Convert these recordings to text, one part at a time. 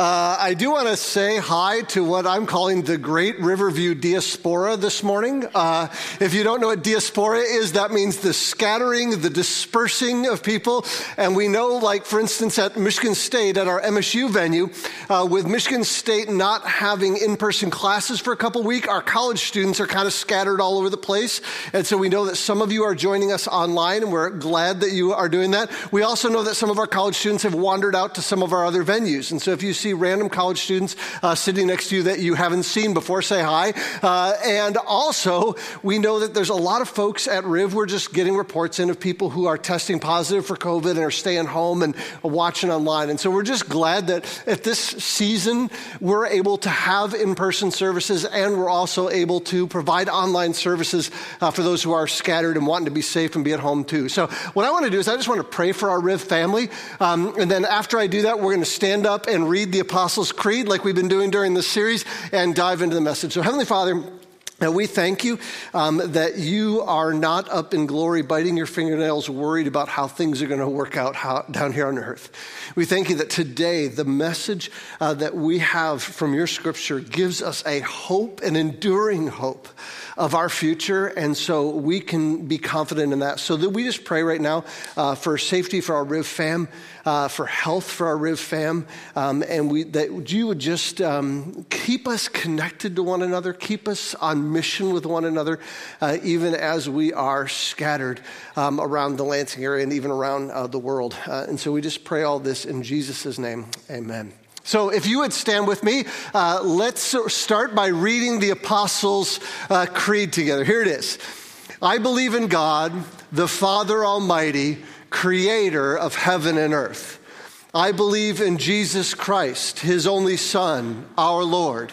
Uh, I do want to say hi to what I'm calling the Great Riverview Diaspora this morning. Uh, if you don't know what diaspora is, that means the scattering, the dispersing of people. And we know, like, for instance, at Michigan State, at our MSU venue, uh, with Michigan State not having in person classes for a couple weeks, our college students are kind of scattered all over the place. And so we know that some of you are joining us online, and we're glad that you are doing that. We also know that some of our college students have wandered out to some of our other venues. And so if you see see random college students uh, sitting next to you that you haven't seen before, say hi. Uh, and also, we know that there's a lot of folks at Riv. We're just getting reports in of people who are testing positive for COVID and are staying home and watching online. And so we're just glad that at this season, we're able to have in person services and we're also able to provide online services uh, for those who are scattered and wanting to be safe and be at home too. So, what I want to do is I just want to pray for our Riv family. Um, and then after I do that, we're going to stand up and read the Apostles' Creed like we've been doing during this series and dive into the message. So, Heavenly Father, now, we thank you um, that you are not up in glory, biting your fingernails, worried about how things are going to work out how, down here on earth. We thank you that today the message uh, that we have from your scripture gives us a hope, an enduring hope of our future. And so we can be confident in that. So that we just pray right now uh, for safety for our Riv fam uh, for health for our Riv fam, um, and we, that you would just um, keep us connected to one another, keep us on mission with one another, uh, even as we are scattered um, around the Lansing area and even around uh, the world. Uh, and so we just pray all this in Jesus' name. Amen. So, if you would stand with me, uh, let's start by reading the Apostles' uh, Creed together. Here it is I believe in God, the Father Almighty creator of heaven and earth. I believe in Jesus Christ, his only Son, our Lord.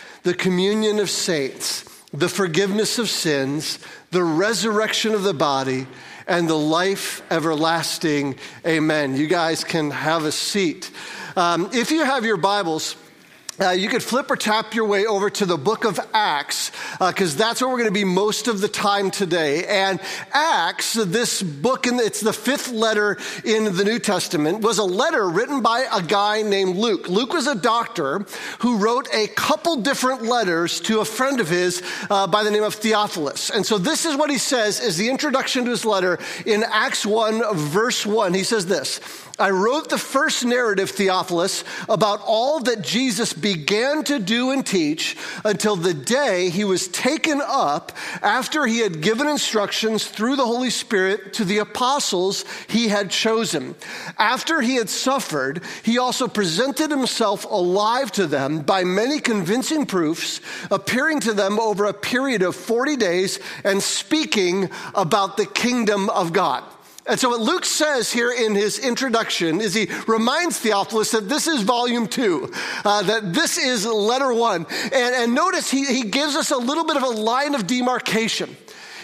the communion of saints, the forgiveness of sins, the resurrection of the body, and the life everlasting. Amen. You guys can have a seat. Um, if you have your Bibles, uh, you could flip or tap your way over to the book of Acts, because uh, that's where we're going to be most of the time today. And Acts, this book, in, it's the fifth letter in the New Testament, was a letter written by a guy named Luke. Luke was a doctor who wrote a couple different letters to a friend of his uh, by the name of Theophilus. And so this is what he says is the introduction to his letter in Acts 1, verse 1. He says this. I wrote the first narrative, Theophilus, about all that Jesus began to do and teach until the day he was taken up after he had given instructions through the Holy Spirit to the apostles he had chosen. After he had suffered, he also presented himself alive to them by many convincing proofs, appearing to them over a period of 40 days and speaking about the kingdom of God. And so, what Luke says here in his introduction is he reminds Theophilus that this is volume two, uh, that this is letter one. And, and notice he, he gives us a little bit of a line of demarcation.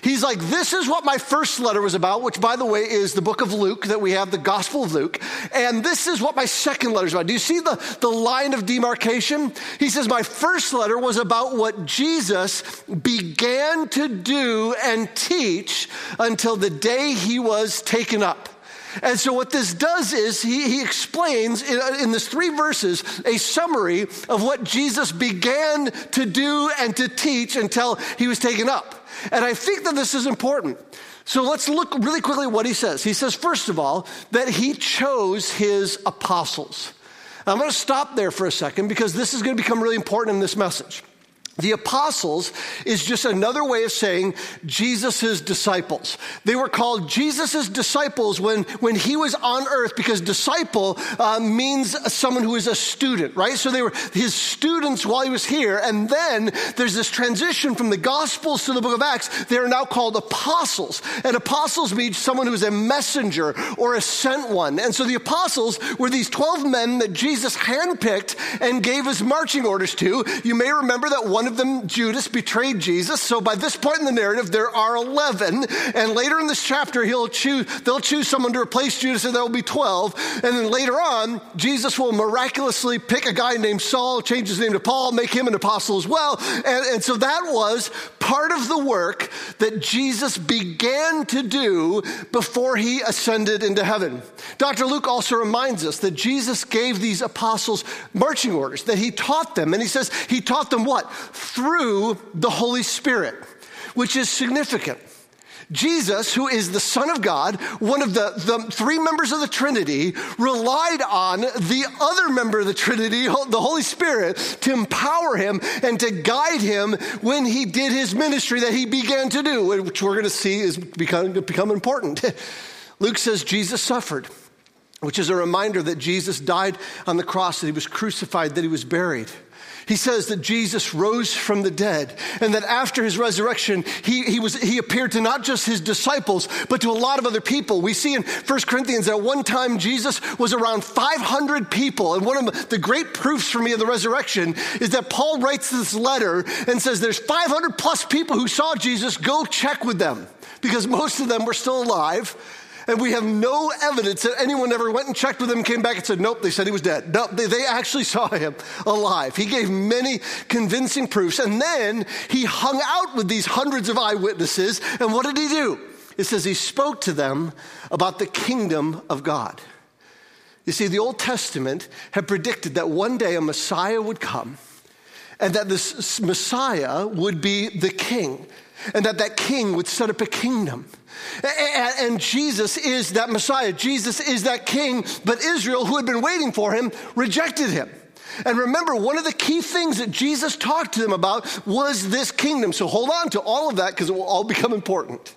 He's like, this is what my first letter was about, which, by the way, is the book of Luke that we have, the Gospel of Luke. And this is what my second letter is about. Do you see the, the line of demarcation? He says, my first letter was about what Jesus began to do and teach until the day he was taken up. And so, what this does is he, he explains in, in this three verses a summary of what Jesus began to do and to teach until he was taken up. And I think that this is important. So let's look really quickly at what he says. He says, first of all, that he chose his apostles. I'm going to stop there for a second because this is going to become really important in this message. The apostles is just another way of saying Jesus' disciples. They were called Jesus' disciples when, when he was on earth because disciple uh, means someone who is a student, right? So they were his students while he was here. And then there's this transition from the Gospels to the book of Acts. They are now called apostles. And apostles means someone who is a messenger or a sent one. And so the apostles were these 12 men that Jesus handpicked and gave his marching orders to. You may remember that one one of them, Judas, betrayed Jesus. So by this point in the narrative, there are 11. And later in this chapter, he'll choose, they'll choose someone to replace Judas, and there will be 12. And then later on, Jesus will miraculously pick a guy named Saul, change his name to Paul, make him an apostle as well. And, and so that was part of the work that Jesus began to do before he ascended into heaven. Dr. Luke also reminds us that Jesus gave these apostles marching orders, that he taught them. And he says he taught them what? through the Holy Spirit, which is significant. Jesus, who is the Son of God, one of the, the three members of the Trinity, relied on the other member of the Trinity, the Holy Spirit, to empower him and to guide him when he did his ministry that he began to do, which we're going to see is become, become important. Luke says Jesus suffered, which is a reminder that Jesus died on the cross, that he was crucified, that he was buried. He says that Jesus rose from the dead and that after his resurrection, he, he, was, he appeared to not just his disciples, but to a lot of other people. We see in 1 Corinthians that at one time Jesus was around 500 people. And one of the great proofs for me of the resurrection is that Paul writes this letter and says there's 500 plus people who saw Jesus. Go check with them because most of them were still alive. And we have no evidence that anyone ever went and checked with him came back and said, nope, they said he was dead. No, they, they actually saw him alive. He gave many convincing proofs. And then he hung out with these hundreds of eyewitnesses. And what did he do? It says he spoke to them about the kingdom of God. You see, the Old Testament had predicted that one day a Messiah would come and that this Messiah would be the king and that that king would set up a kingdom. And Jesus is that Messiah. Jesus is that king, but Israel, who had been waiting for him, rejected him. And remember, one of the key things that Jesus talked to them about was this kingdom. So hold on to all of that because it will all become important.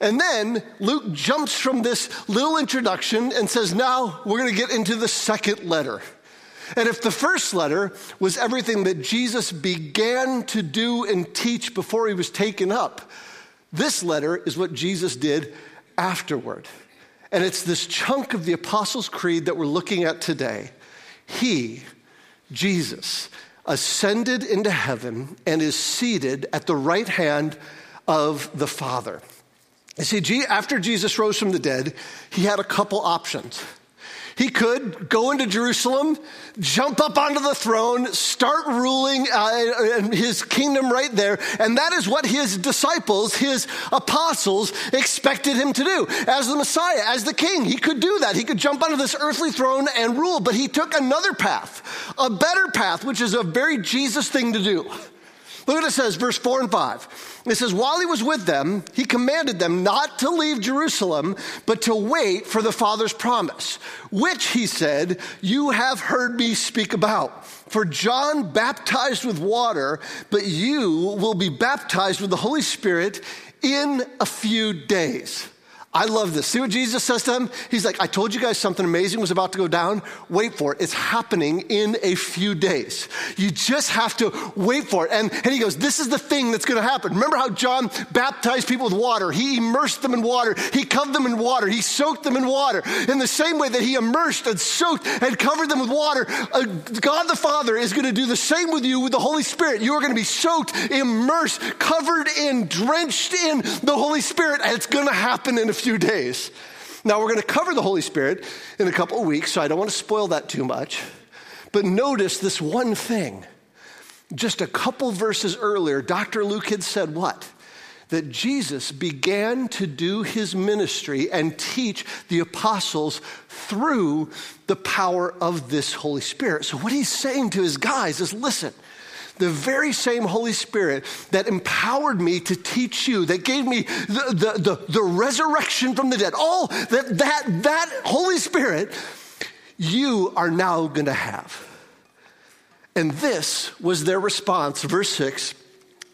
And then Luke jumps from this little introduction and says, now we're going to get into the second letter. And if the first letter was everything that Jesus began to do and teach before he was taken up, this letter is what Jesus did afterward. And it's this chunk of the Apostles' Creed that we're looking at today. He, Jesus, ascended into heaven and is seated at the right hand of the Father. You see, after Jesus rose from the dead, he had a couple options. He could go into Jerusalem, jump up onto the throne, start ruling uh, his kingdom right there. And that is what his disciples, his apostles, expected him to do. As the Messiah, as the king, he could do that. He could jump onto this earthly throne and rule. But he took another path, a better path, which is a very Jesus thing to do. Look what it says, verse 4 and 5. It says, While he was with them, he commanded them not to leave Jerusalem, but to wait for the Father's promise, which, he said, you have heard me speak about. For John baptized with water, but you will be baptized with the Holy Spirit in a few days. I love this. See what Jesus says to them? He's like, I told you guys something amazing was about to go down. Wait for it. It's happening in a few days. You just have to wait for it. And, and he goes, This is the thing that's going to happen. Remember how John baptized people with water? He immersed them in water. He covered them in water. He soaked them in water. In the same way that he immersed and soaked and covered them with water, uh, God the Father is going to do the same with you with the Holy Spirit. You are going to be soaked, immersed, covered in, drenched in the Holy Spirit. And it's going to happen in a few few days. Now, we're going to cover the Holy Spirit in a couple of weeks, so I don't want to spoil that too much. But notice this one thing. Just a couple verses earlier, Dr. Luke had said what? That Jesus began to do his ministry and teach the apostles through the power of this Holy Spirit. So, what he's saying to his guys is listen, the very same Holy Spirit that empowered me to teach you, that gave me the, the, the, the resurrection from the dead, all that, that, that Holy Spirit, you are now going to have. And this was their response. Verse 6.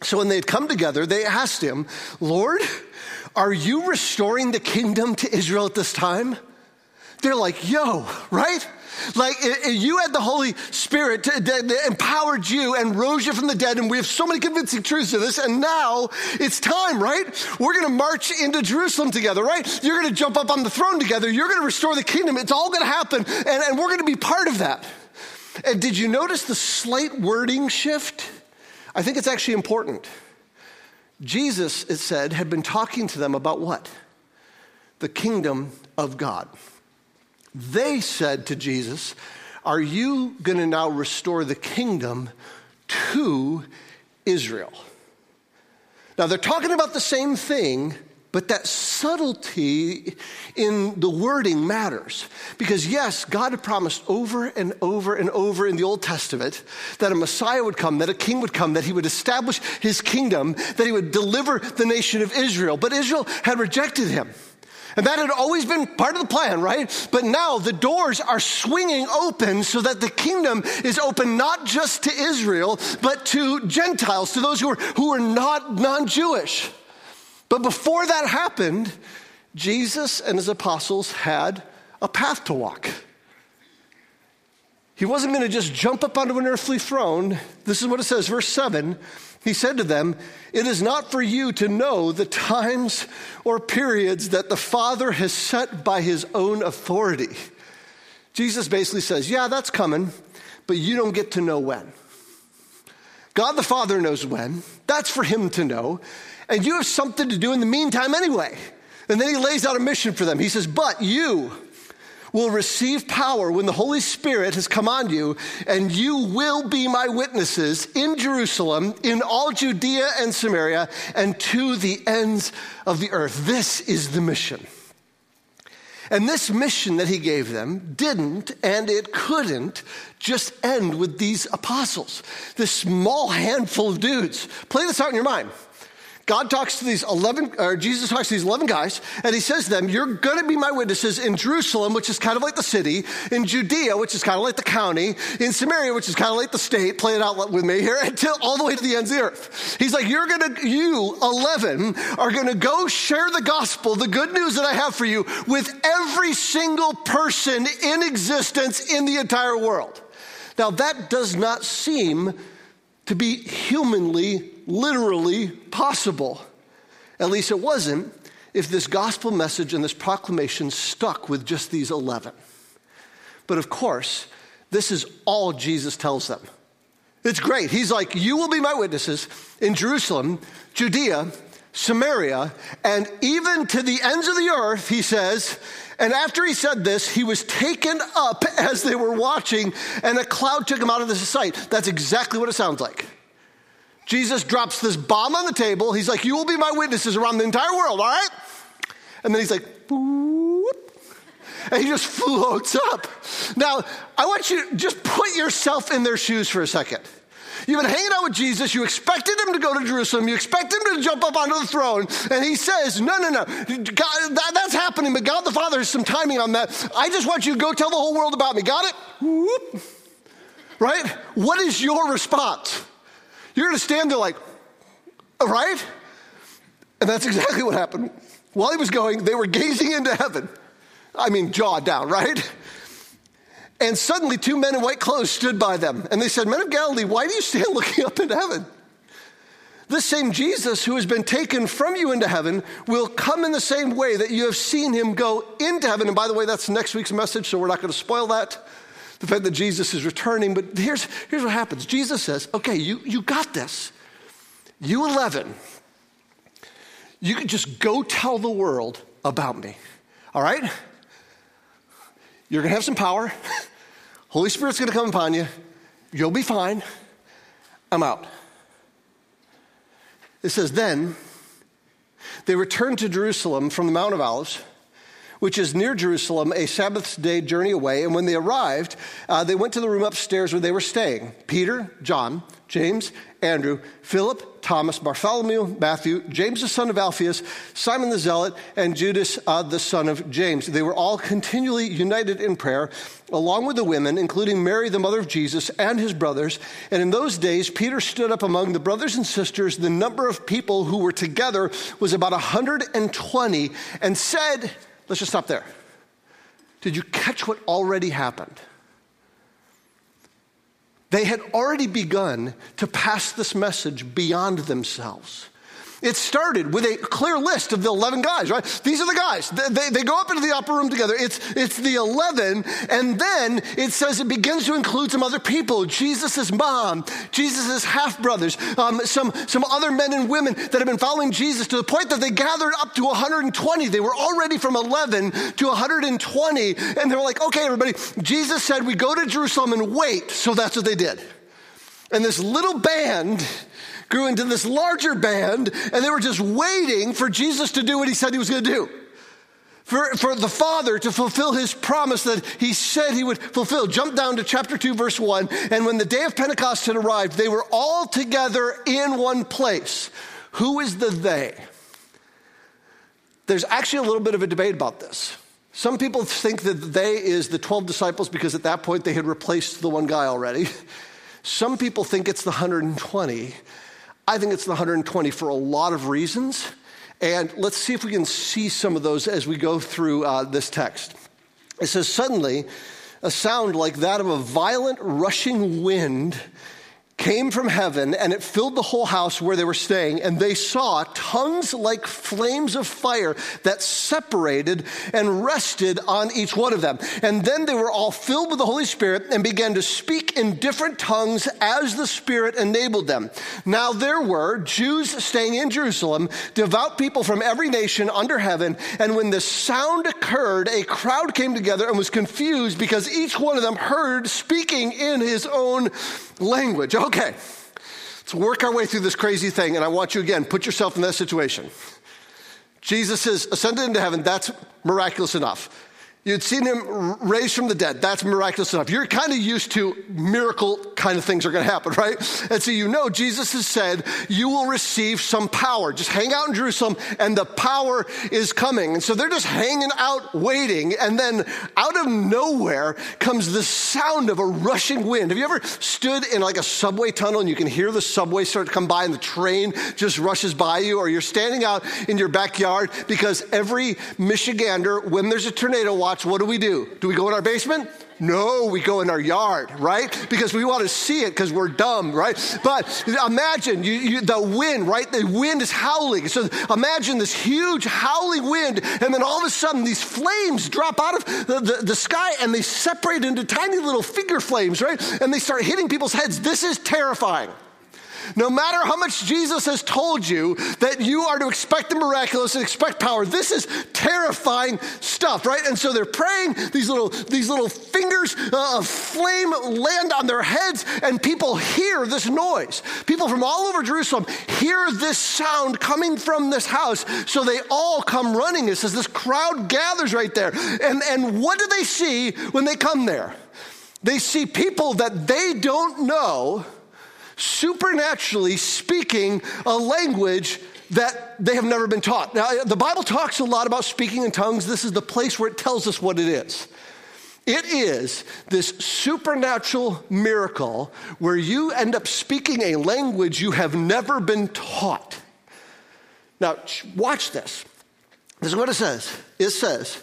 So when they had come together, they asked him, Lord, are you restoring the kingdom to Israel at this time? They're like, yo, right? Like you had the Holy Spirit that empowered you and rose you from the dead, and we have so many convincing truths to this. And now it's time, right? We're going to march into Jerusalem together, right? You're going to jump up on the throne together. You're going to restore the kingdom. It's all going to happen, and, and we're going to be part of that. And did you notice the slight wording shift? I think it's actually important. Jesus, it said, had been talking to them about what? The kingdom of God. They said to Jesus, Are you going to now restore the kingdom to Israel? Now, they're talking about the same thing, but that subtlety in the wording matters. Because, yes, God had promised over and over and over in the Old Testament that a Messiah would come, that a king would come, that he would establish his kingdom, that he would deliver the nation of Israel. But Israel had rejected him. And that had always been part of the plan, right? But now the doors are swinging open so that the kingdom is open not just to Israel, but to Gentiles, to those who are, who are not non Jewish. But before that happened, Jesus and his apostles had a path to walk. He wasn't going to just jump up onto an earthly throne. This is what it says, verse 7. He said to them, It is not for you to know the times or periods that the Father has set by his own authority. Jesus basically says, Yeah, that's coming, but you don't get to know when. God the Father knows when. That's for him to know and you have something to do in the meantime anyway. And then he lays out a mission for them. He says, But you will receive power when the Holy Spirit has come on you, and you will be my witnesses in Jerusalem, in all Judea and Samaria, and to the ends of the earth. This is the mission. And this mission that he gave them didn't and it couldn't just end with these apostles, this small handful of dudes. Play this out in your mind. God talks to these 11, or Jesus talks to these 11 guys, and he says to them, You're going to be my witnesses in Jerusalem, which is kind of like the city, in Judea, which is kind of like the county, in Samaria, which is kind of like the state. Play it out with me here, until all the way to the ends of the earth. He's like, You're going to, you, 11, are going to go share the gospel, the good news that I have for you, with every single person in existence in the entire world. Now, that does not seem to be humanly, literally possible. At least it wasn't if this gospel message and this proclamation stuck with just these 11. But of course, this is all Jesus tells them. It's great. He's like, You will be my witnesses in Jerusalem, Judea, Samaria, and even to the ends of the earth, he says. And after he said this, he was taken up as they were watching, and a cloud took him out of the sight. That's exactly what it sounds like. Jesus drops this bomb on the table. He's like, You will be my witnesses around the entire world, all right? And then he's like, Boop. And he just floats up. Now, I want you to just put yourself in their shoes for a second. You've been hanging out with Jesus. You expected him to go to Jerusalem. You expect him to jump up onto the throne. And he says, No, no, no. God, that, that's happening, but God the Father has some timing on that. I just want you to go tell the whole world about me. Got it? Whoop. Right? What is your response? You're going to stand there like, right? And that's exactly what happened. While he was going, they were gazing into heaven. I mean, jaw down, right? And suddenly, two men in white clothes stood by them. And they said, Men of Galilee, why do you stand looking up into heaven? This same Jesus who has been taken from you into heaven will come in the same way that you have seen him go into heaven. And by the way, that's next week's message, so we're not going to spoil that. The fact that Jesus is returning. But here's, here's what happens Jesus says, Okay, you, you got this. You 11, you can just go tell the world about me. All right? You're going to have some power. Holy Spirit's going to come upon you. You'll be fine. I'm out. It says, Then they returned to Jerusalem from the Mount of Olives. which is near Jerusalem, a Sabbath day journey away. And when they arrived, uh, they went to the room upstairs where they were staying Peter, John, James, Andrew, Philip, Thomas, Bartholomew, Matthew, James the son of Alphaeus, Simon the Zealot, and Judas uh, the son of James. They were all continually united in prayer, along with the women, including Mary, the mother of Jesus, and his brothers. And in those days, Peter stood up among the brothers and sisters. The number of people who were together was about 120, and said, Let's just stop there. Did you catch what already happened? They had already begun to pass this message beyond themselves. It started with a clear list of the 11 guys, right? These are the guys. They, they, go up into the upper room together. It's, it's the 11. And then it says it begins to include some other people Jesus' mom, Jesus' half brothers, um, some, some other men and women that have been following Jesus to the point that they gathered up to 120. They were already from 11 to 120. And they were like, okay, everybody, Jesus said we go to Jerusalem and wait. So that's what they did. And this little band grew into this larger band, and they were just waiting for Jesus to do what he said he was going to do. For, for the Father to fulfill his promise that he said he would fulfill. Jump down to chapter 2, verse 1. And when the day of Pentecost had arrived, they were all together in one place. Who is the they? There's actually a little bit of a debate about this. Some people think that they is the 12 disciples because at that point they had replaced the one guy already. Some people think it's the 120. I think it's the 120 for a lot of reasons. And let's see if we can see some of those as we go through uh, this text. It says, Suddenly, a sound like that of a violent rushing wind came from heaven and it filled the whole house where they were staying. And they saw tongues like flames of fire that separated and rested on each one of them. And then they were all filled with the Holy Spirit and began to speak in different tongues as the Spirit enabled them. Now there were Jews staying in Jerusalem, devout people from every nation under heaven. And when the sound occurred, a crowd came together and was confused because each one of them heard speaking in his own language. Okay, let's work our way through this crazy thing. And I want you again, put yourself in that situation. Jesus is ascended into heaven. That's miraculous enough. You'd seen him raised from the dead. That's miraculous enough. You're kind of used to miracle kind of things are going to happen, right? And so you know Jesus has said you will receive some power. Just hang out in Jerusalem and the power is coming. And so they're just hanging out waiting. And then out of nowhere comes the sound of a rushing wind. Have you ever stood in like a subway tunnel and you can hear the subway start to come by and the train just rushes by you? Or you're standing out in your backyard because every Michigander, when there's a tornado watch, what do we do? Do we go in our basement? No, we go in our yard, right? Because we want to see it because we're dumb, right? But imagine you, you, the wind, right? The wind is howling. So imagine this huge howling wind, and then all of a sudden these flames drop out of the, the, the sky and they separate into tiny little finger flames, right? And they start hitting people's heads. This is terrifying. No matter how much Jesus has told you that you are to expect the miraculous and expect power, this is terrifying stuff, right? And so they're praying, these little, these little fingers uh, of flame land on their heads, and people hear this noise. People from all over Jerusalem hear this sound coming from this house, so they all come running. It says this crowd gathers right there. And, and what do they see when they come there? They see people that they don't know supernaturally speaking a language that they have never been taught. Now, the Bible talks a lot about speaking in tongues. This is the place where it tells us what it is. It is this supernatural miracle where you end up speaking a language you have never been taught. Now, watch this. This is what it says. It says,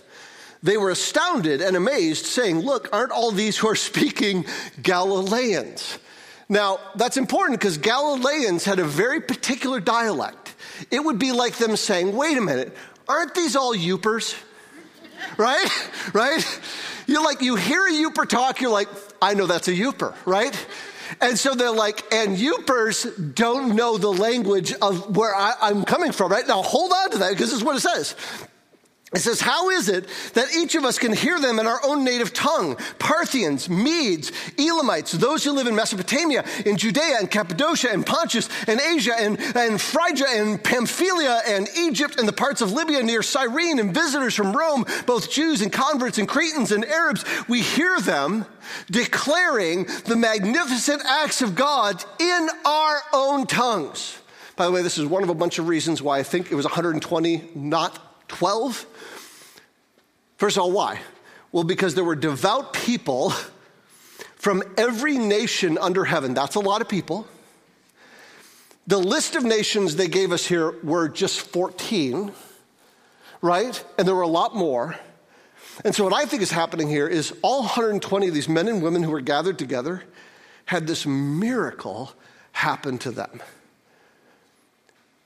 they were astounded and amazed, saying, Look, aren't all these who are speaking Galileans? Now, that's important because Galileans had a very particular dialect. It would be like them saying, wait a minute, aren't these all Yoopers? right? Right? You're like, you hear a Yooper talk, you're like, I know that's a Yooper, right? And so they're like, and Yoopers don't know the language of where I, am coming from, right? Now hold on to that because this is what it says. It says, How is it that each of us can hear them in our own native tongue? Parthians, Medes, Elamites, those who live in Mesopotamia, in Judea and Cappadocia and Pontus and Asia and, and Phrygia and Pamphylia and Egypt and the parts of Libya near Cyrene and visitors from Rome, both Jews and converts and Cretans and Arabs, we hear them declaring the magnificent acts of God in our own tongues. By the way, this is one of a bunch of reasons why I think it was 120, not 12. First of all, why? Well, because there were devout people from every nation under heaven. That's a lot of people. The list of nations they gave us here were just 14, right? And there were a lot more. And so, what I think is happening here is all 120 of these men and women who were gathered together had this miracle happen to them.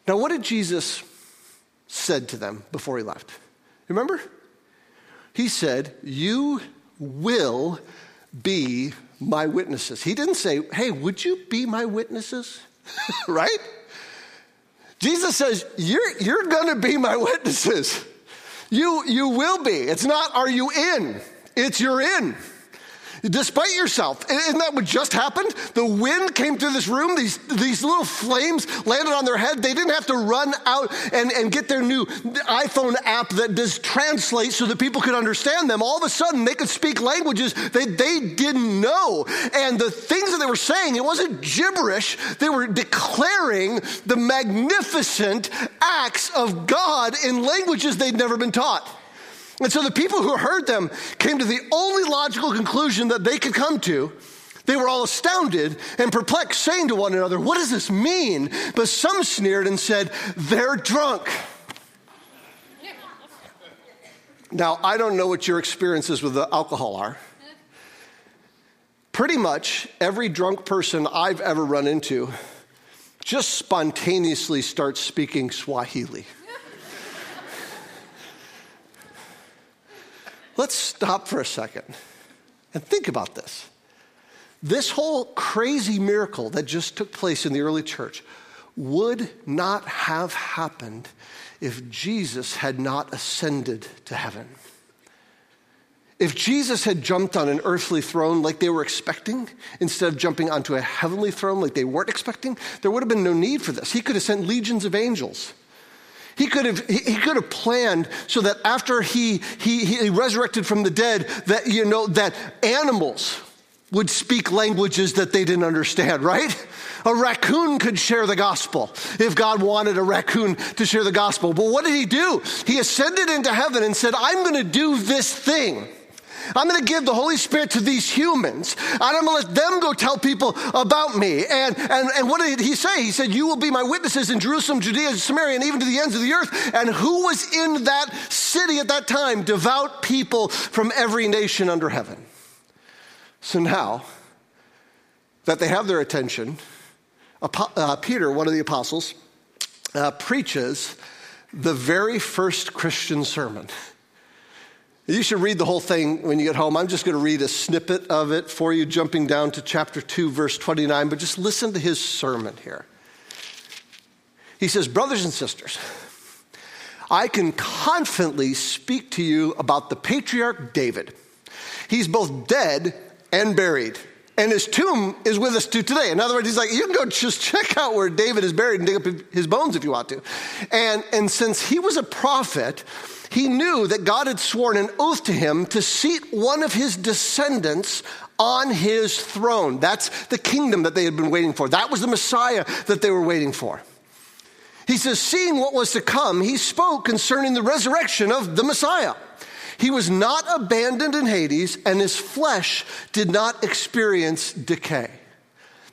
Now, what did Jesus said to them before he left? Remember? He said, You will be my witnesses. He didn't say, Hey, would you be my witnesses? right? Jesus says, You're, you're going to be my witnesses. You, you will be. It's not, Are you in? It's you're in. Despite yourself. Isn't that what just happened? The wind came through this room, these, these little flames landed on their head. They didn't have to run out and, and get their new iPhone app that does translate so that people could understand them. All of a sudden, they could speak languages that they didn't know. And the things that they were saying, it wasn't gibberish, they were declaring the magnificent acts of God in languages they'd never been taught. And so the people who heard them came to the only logical conclusion that they could come to. They were all astounded and perplexed, saying to one another, What does this mean? But some sneered and said, They're drunk. Now, I don't know what your experiences with alcohol are. Pretty much every drunk person I've ever run into just spontaneously starts speaking Swahili. Let's stop for a second and think about this. This whole crazy miracle that just took place in the early church would not have happened if Jesus had not ascended to heaven. If Jesus had jumped on an earthly throne like they were expecting, instead of jumping onto a heavenly throne like they weren't expecting, there would have been no need for this. He could have sent legions of angels. He could have, he could have planned so that after he, he, he resurrected from the dead, that, you know, that animals would speak languages that they didn't understand, right? A raccoon could share the gospel if God wanted a raccoon to share the gospel. But what did he do? He ascended into heaven and said, I'm going to do this thing. I'm going to give the Holy Spirit to these humans, and I'm going to let them go tell people about me. And, and, and what did he say? He said, You will be my witnesses in Jerusalem, Judea, Samaria, and even to the ends of the earth. And who was in that city at that time? Devout people from every nation under heaven. So now that they have their attention, uh, Peter, one of the apostles, uh, preaches the very first Christian sermon. You should read the whole thing when you get home. I'm just going to read a snippet of it for you, jumping down to chapter 2, verse 29, but just listen to his sermon here. He says, Brothers and sisters, I can confidently speak to you about the patriarch David. He's both dead and buried, and his tomb is with us to today. In other words, he's like, you can go just check out where David is buried and dig up his bones if you want to. And, and since he was a prophet, he knew that God had sworn an oath to him to seat one of his descendants on his throne. That's the kingdom that they had been waiting for. That was the Messiah that they were waiting for. He says, seeing what was to come, he spoke concerning the resurrection of the Messiah. He was not abandoned in Hades, and his flesh did not experience decay.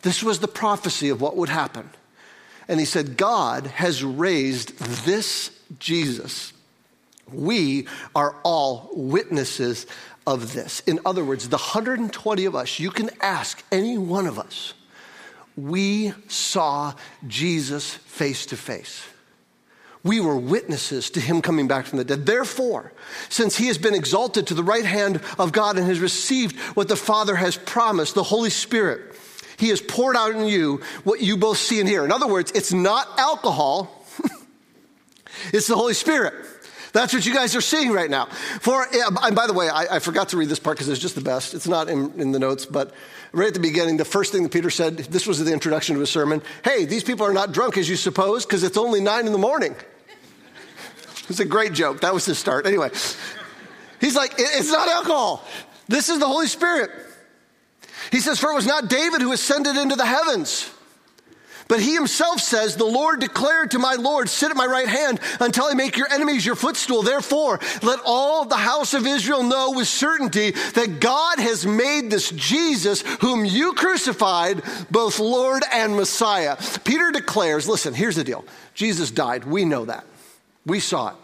This was the prophecy of what would happen. And he said, God has raised this Jesus we are all witnesses of this. In other words, the 120 of us, you can ask any one of us, we saw Jesus face to face. We were witnesses to him coming back from the dead. Therefore, since he has been exalted to the right hand of God and has received what the Father has promised, the Holy Spirit, he has poured out in you what you both see and hear. In other words, it's not alcohol, it's the Holy Spirit. That's what you guys are seeing right now. For, and by the way, I, I forgot to read this part because it's just the best. It's not in, in the notes, but right at the beginning, the first thing that Peter said, this was the introduction to his sermon Hey, these people are not drunk as you suppose because it's only nine in the morning. It's a great joke. That was his start. Anyway, he's like, it's not alcohol. This is the Holy Spirit. He says, For it was not David who ascended into the heavens. But he himself says, The Lord declared to my Lord, Sit at my right hand until I make your enemies your footstool. Therefore, let all the house of Israel know with certainty that God has made this Jesus, whom you crucified, both Lord and Messiah. Peter declares, Listen, here's the deal Jesus died. We know that. We saw it.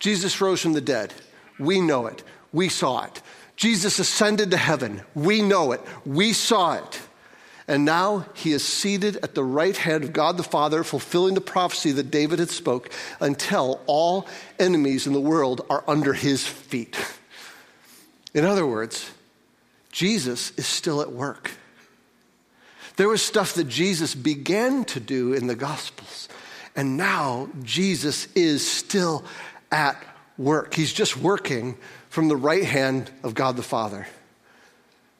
Jesus rose from the dead. We know it. We saw it. Jesus ascended to heaven. We know it. We saw it. And now he is seated at the right hand of God the Father, fulfilling the prophecy that David had spoke until all enemies in the world are under his feet. In other words, Jesus is still at work. There was stuff that Jesus began to do in the Gospels, and now Jesus is still at work. He's just working from the right hand of God the Father.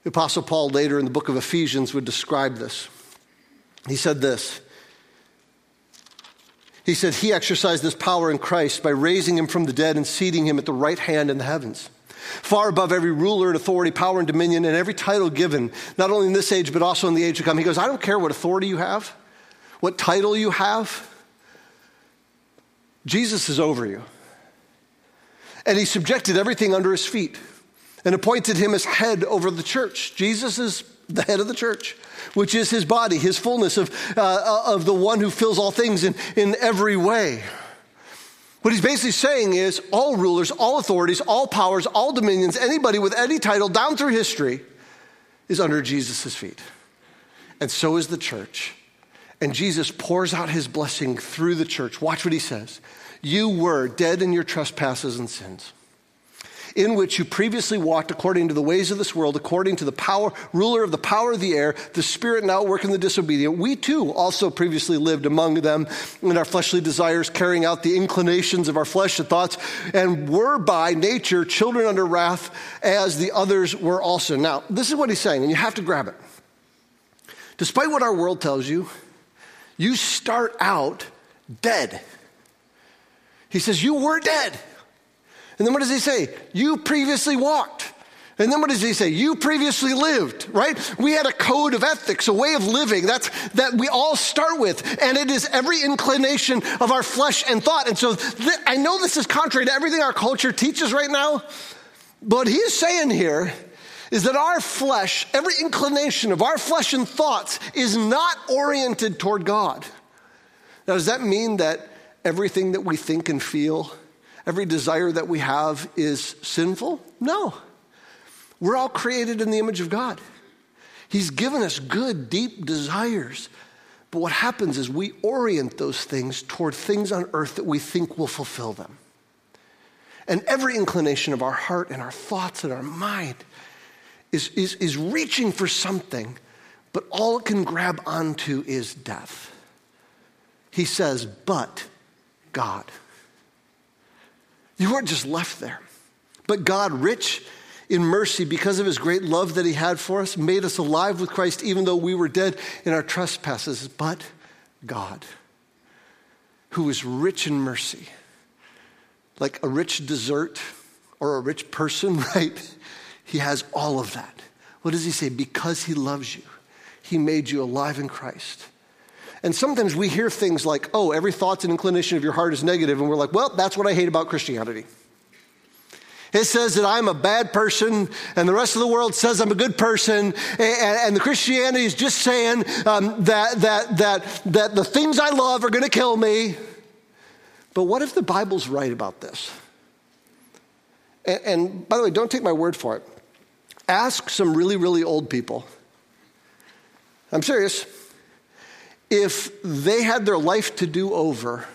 The Apostle Paul later in the book of Ephesians would describe this. He said this. He said, He exercised this power in Christ by raising him from the dead and seating him at the right hand in the heavens, far above every ruler and authority, power and dominion, and every title given, not only in this age, but also in the age to come. He goes, I don't care what authority you have, what title you have, Jesus is over you. And he subjected everything under his feet and appointed him as head over the church. Jesus is the head of the church, which is his body, his fullness of, uh, of the one who fills all things in, in every way. What he's basically saying is all rulers, all authorities, all powers, all dominions, anybody with any title down through history is under Jesus' feet. And so is the church. And Jesus pours out his blessing through the church. Watch what he says. You were dead in your trespasses and sins in which you previously walked according to the ways of this world, according to the power, ruler of the power of the air, the spirit now working the disobedient. We too also previously lived among them in our fleshly desires, carrying out the inclinations of our flesh and thoughts, and were by nature children under wrath as the others were also. Now, this is what he's saying, and you have to grab it. Despite what our world tells you, you start out dead. He says, You were dead. And then what does he say? You previously walked. And then what does he say? You previously lived, right? We had a code of ethics, a way of living that's, that we all start with. And it is every inclination of our flesh and thought. And so th- I know this is contrary to everything our culture teaches right now. But what he is saying here is that our flesh, every inclination of our flesh and thoughts is not oriented toward God. Now, does that mean that everything that we think and feel every desire that we have is sinful? No. We're all created in the image of God. He's given us good, deep desires. But what happens is we orient those things toward things on earth that we think will fulfill them. And every inclination of our heart and our thoughts and our mind is, is, is reaching for something, but all it can grab onto is death. He says, but God. You weren't just left there. But God, rich in mercy, because of his great love that he had for us, made us alive with Christ even though we were dead in our trespasses. But God, who is rich in mercy, like a rich dessert or a rich person, right? He has all of that. What does he say? Because he loves you, he made you alive in Christ. And sometimes we hear things like, oh, every thought and inclination of your heart is negative, and we're like, well, that's what I hate about Christianity. It says that I'm a bad person, and the rest of the world says I'm a good person, and, and the Christianity is just saying um, that, that, that, that the things I love are going to kill me. But what if the Bible's right about this? And, and by the way, don't take my word for it. Ask some really, really old people. I'm serious if they had their life to do over,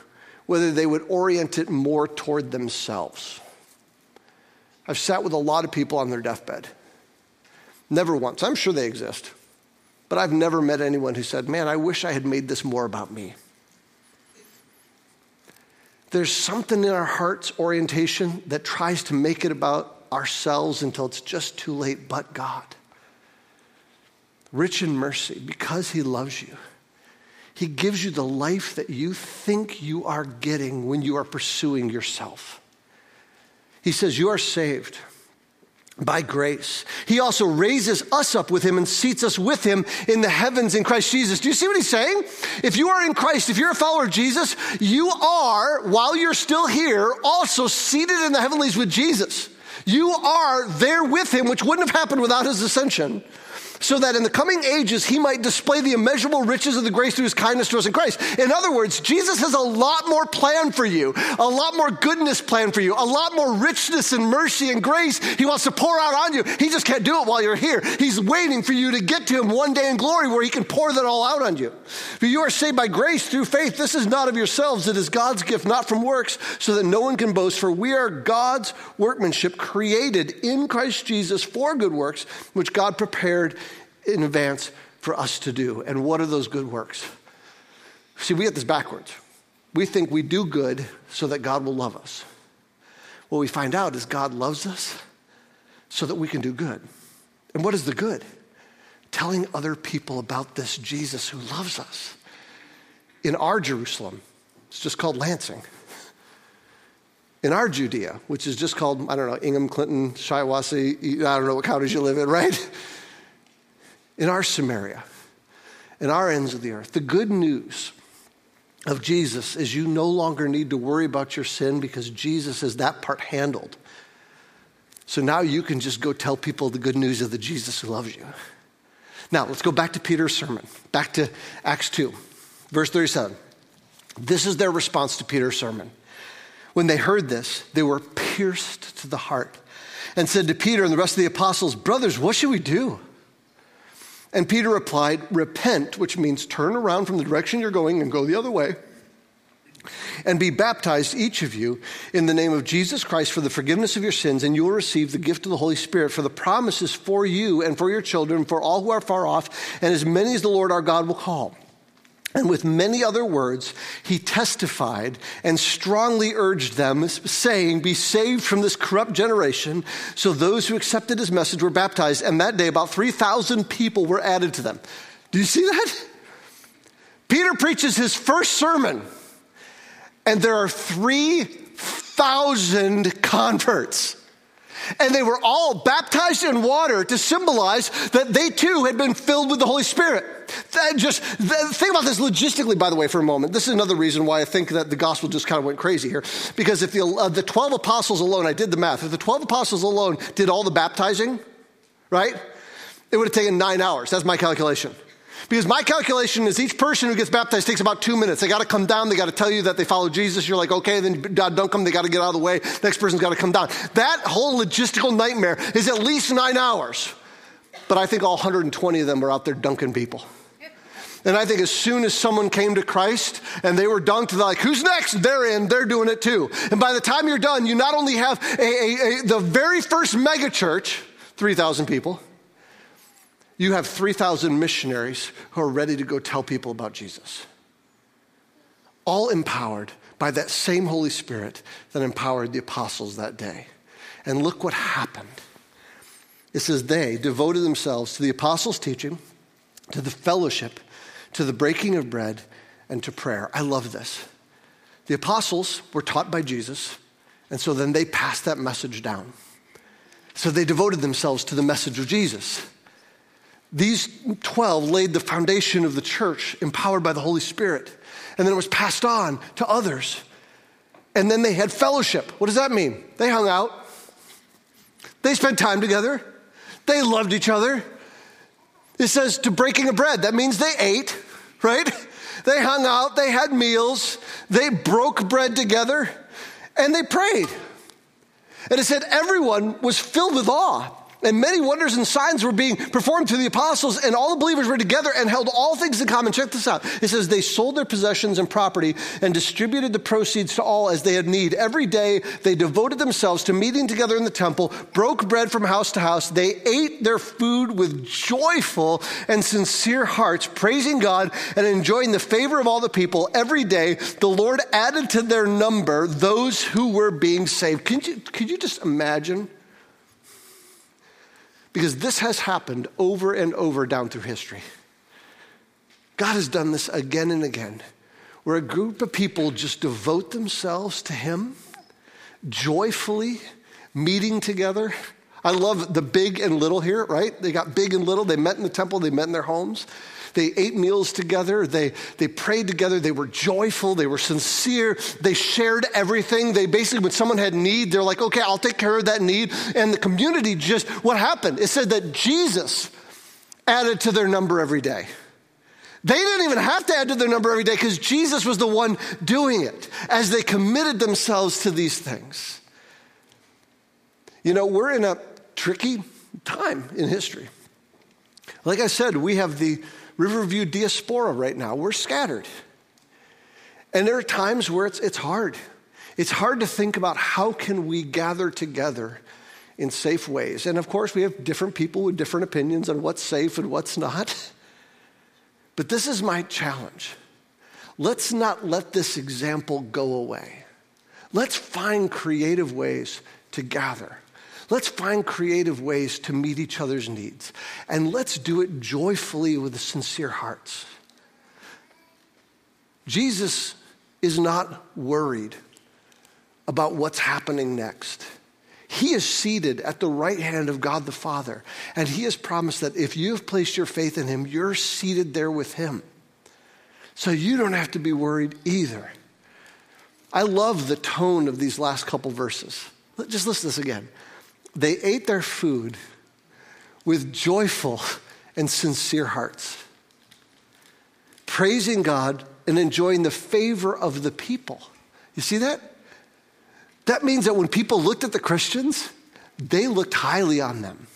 whether they would orient it more toward themselves. I've sat with a lot of people on their deathbed. Never once. I'm sure they exist. But I've never met anyone who said, Man, I wish I had made this more about me. there's something in our heart's orientation that tries to make it about ourselves until it's just too late, but God. Rich in mercy, because He loves you, He gives you the life that you think you are getting when you are pursuing yourself. He says, You are saved by grace. He also raises us up with him and seats us with him in the heavens in Christ Jesus. Do you see what he's saying? If you are in Christ, if you're a follower of Jesus, you are, while you're still here, also seated in the heavenlies with Jesus. You are there with him, which wouldn't have happened without his ascension so that in the coming ages he might display the immeasurable riches of the grace through his kindness to us in Christ. In other words, Jesus has a lot more plan for you, a lot more goodness plan for you, a lot more richness and mercy and grace he wants to pour out on you. He just can't do it while you're here. He's waiting for you to get to him one day in glory where he can pour that all out on you. For you are saved by grace through faith. This is not of yourselves, it is God's gift, not from works, so that no one can boast. For we are God's workmanship created in Christ Jesus for good works, which God prepared in advance for us to do. And what are those good works? See, we get this backwards. We think we do good so that God will love us. What we find out is God loves us so that we can do good. And what is the good? Telling other people about this Jesus who loves us. In our Jerusalem, it's just called Lansing. In our Judea, which is just called, I don't know, Ingham, Clinton, Shiawassee, I don't know what counties you live in, right? In our Samaria, in our ends of the earth. The good news of Jesus is you no longer need to worry about your sin because Jesus has that part handled. So now you can just go tell people the good news of the Jesus who loves you. Now, let's go back to Peter's sermon, back to Acts 2, verse 37. This is their response to Peter's sermon. When they heard this, they were pierced to the heart and said to Peter and the rest of the apostles, Brothers, what should we do? And Peter replied, Repent, which means turn around from the direction you're going and go the other way, and be baptized, each of you, in the name of Jesus Christ for the forgiveness of your sins, and you will receive the gift of the Holy Spirit. For the promise is for you and for your children, for all who are far off, and as many as the Lord our God will call. And with many other words, he testified and strongly urged them, saying, Be saved from this corrupt generation. So those who accepted his message were baptized, and that day about 3,000 people were added to them. Do you see that? Peter preaches his first sermon, and there are 3,000 converts. And they were all baptized in water to symbolize that they too had been filled with the Holy Spirit. That just think about this logistically, by the way, for a moment. This is another reason why I think that the gospel just kind of went crazy here. Because if the, uh, the 12 apostles alone, I did the math, if the 12 apostles alone did all the baptizing, right, it would have taken nine hours. That's my calculation. Because my calculation is each person who gets baptized takes about two minutes. They got to come down. They got to tell you that they follow Jesus. You're like, okay, then don't come. They got to get out of the way. Next person's got to come down. That whole logistical nightmare is at least nine hours. But I think all 120 of them are out there dunking people. And I think as soon as someone came to Christ and they were dunked, they're like, who's next? They're in, they're doing it too. And by the time you're done, you not only have a, a, a, the very first megachurch, 3,000 people, you have 3,000 missionaries who are ready to go tell people about Jesus. All empowered by that same Holy Spirit that empowered the apostles that day. And look what happened. It says they devoted themselves to the apostles' teaching, to the fellowship, to the breaking of bread, and to prayer. I love this. The apostles were taught by Jesus, and so then they passed that message down. So they devoted themselves to the message of Jesus. These 12 laid the foundation of the church, empowered by the Holy Spirit. And then it was passed on to others. And then they had fellowship. What does that mean? They hung out, they spent time together, they loved each other. It says to breaking of bread. That means they ate, right? They hung out, they had meals, they broke bread together, and they prayed. And it said everyone was filled with awe And many wonders and signs were being performed through the apostles, and all the believers were together and held all things in common. Check this out. It says they sold their possessions and property and distributed the proceeds to all as they had need. Every day they devoted themselves to meeting together in the temple, broke bread from house to house. They ate their food with joyful and sincere hearts, praising God and enjoying the favor of all the people. Every day the Lord added to their number those who were being saved. Could you, could you just imagine? Because this has happened over and over down through history. God has done this again and again, where a group of people just devote themselves to Him, joyfully meeting together. I love the big and little here, right? They got big and little. They met in the temple, they met in their homes. They ate meals together. They, they prayed together. They were joyful. They were sincere. They shared everything. They basically, when someone had need, they're like, okay, I'll take care of that need. And the community just, what happened? It said that Jesus added to their number every day. They didn't even have to add to their number every day because Jesus was the one doing it as they committed themselves to these things. You know, we're in a tricky time in history. Like I said, we have the Riverview diaspora right now. We're scattered. And there are times where it's, it's hard. It's hard to think about how can we gather together in safe ways. And of course, we have different people with different opinions on what's safe and what's not. But this is my challenge. Let's not let this example go away. Let's find creative ways to gather. Let's find creative ways to meet each other's needs. And let's do it joyfully with sincere hearts. Jesus is not worried about what's happening next. He is seated at the right hand of God the Father, and He has promised that if you have placed your faith in Him, you're seated there with Him. So you don't have to be worried either. I love the tone of these last couple verses. Just listen to this again. They ate their food with joyful and sincere hearts, praising God and enjoying the favor of the people. You see that? That means that when people looked at the Christians, they looked highly on them.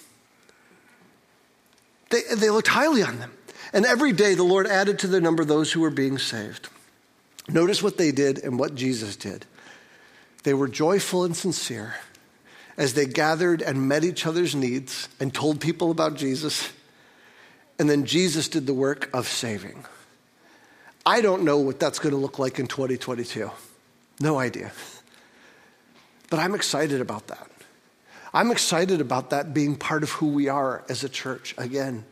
They, they looked highly on them. And every day the Lord added to the number those who were being saved. Notice what they did and what Jesus did. They were joyful and sincere as they gathered and met each other's needs and told people about Jesus. And then Jesus did the work of saving. I don't know what that's going to look like in 2022. No idea. But I'm excited about that. I'm excited about that being part of who we are as a church again.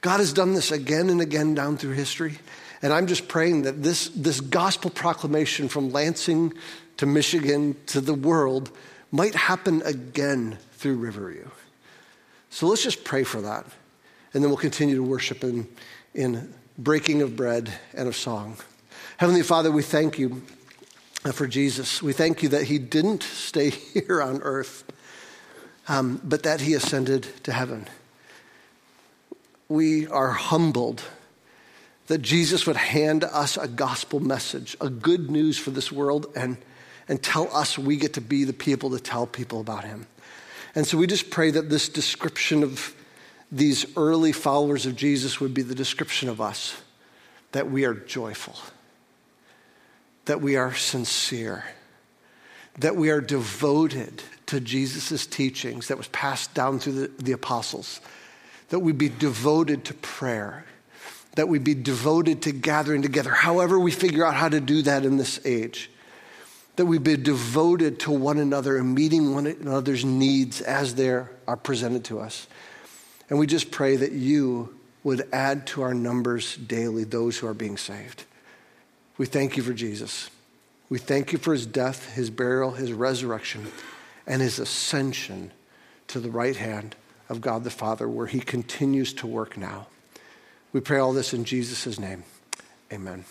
God has done this again and again down through history. And I'm just praying that this, this gospel proclamation from Lansing to Michigan to the world might happen again through Riverview. So let's just pray for that. And then we'll continue to worship in, in breaking of bread and of song. Heavenly Father, we thank you for Jesus. We thank you that he didn't stay here on earth, um, but that he ascended to heaven. We are humbled that Jesus would hand us a gospel message, a good news for this world, and and tell us we get to be the people to tell people about him. And so we just pray that this description of these early followers of Jesus would be the description of us that we are joyful, that we are sincere, that we are devoted to Jesus' teachings that was passed down through the, the apostles, that we be devoted to prayer, that we be devoted to gathering together, however we figure out how to do that in this age that we be devoted to one another and meeting one another's needs as they are presented to us. And we just pray that you would add to our numbers daily those who are being saved. We thank you for Jesus. We thank you for his death, his burial, his resurrection, and his ascension to the right hand of God the Father, where he continues to work now. We pray all this in Jesus' name. Amen.